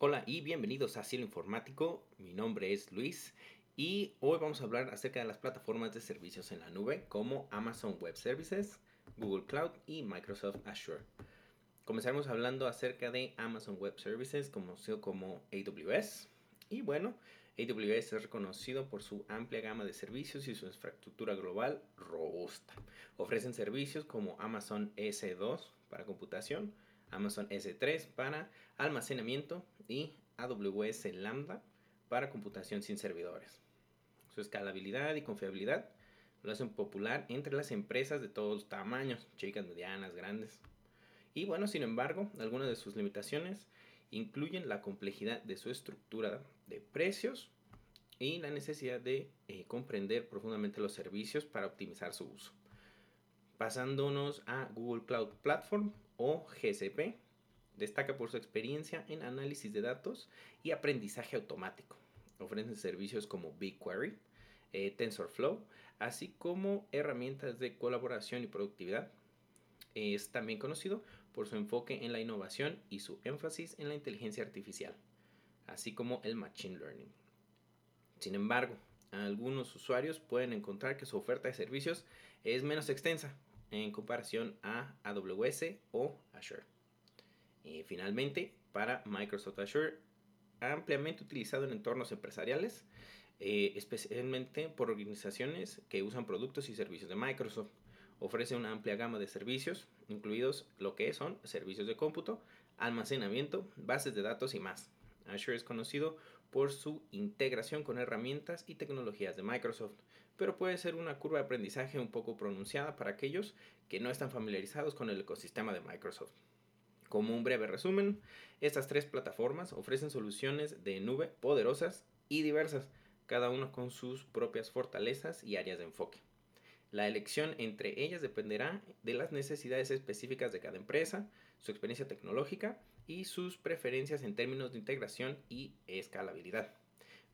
Hola y bienvenidos a Cielo Informático. Mi nombre es Luis y hoy vamos a hablar acerca de las plataformas de servicios en la nube como Amazon Web Services, Google Cloud y Microsoft Azure. Comenzaremos hablando acerca de Amazon Web Services, conocido como AWS. Y bueno, AWS es reconocido por su amplia gama de servicios y su infraestructura global robusta. Ofrecen servicios como Amazon S2 para computación, Amazon S3 para almacenamiento y AWS Lambda para computación sin servidores. Su escalabilidad y confiabilidad lo hacen popular entre las empresas de todos tamaños, chicas, medianas, grandes. Y bueno, sin embargo, algunas de sus limitaciones incluyen la complejidad de su estructura de precios y la necesidad de eh, comprender profundamente los servicios para optimizar su uso. Pasándonos a Google Cloud Platform o GCP, destaca por su experiencia en análisis de datos y aprendizaje automático. Ofrecen servicios como BigQuery, eh, TensorFlow, así como herramientas de colaboración y productividad. Es también conocido por su enfoque en la innovación y su énfasis en la inteligencia artificial, así como el Machine Learning. Sin embargo, algunos usuarios pueden encontrar que su oferta de servicios es menos extensa en comparación a AWS o Azure. Finalmente, para Microsoft Azure, ampliamente utilizado en entornos empresariales, eh, especialmente por organizaciones que usan productos y servicios de Microsoft. Ofrece una amplia gama de servicios, incluidos lo que son servicios de cómputo, almacenamiento, bases de datos y más. Azure es conocido por su integración con herramientas y tecnologías de Microsoft, pero puede ser una curva de aprendizaje un poco pronunciada para aquellos que no están familiarizados con el ecosistema de Microsoft. Como un breve resumen, estas tres plataformas ofrecen soluciones de nube poderosas y diversas, cada una con sus propias fortalezas y áreas de enfoque. La elección entre ellas dependerá de las necesidades específicas de cada empresa, su experiencia tecnológica y sus preferencias en términos de integración y escalabilidad.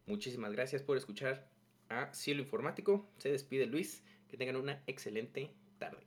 Muchísimas gracias por escuchar a Cielo Informático. Se despide Luis. Que tengan una excelente tarde.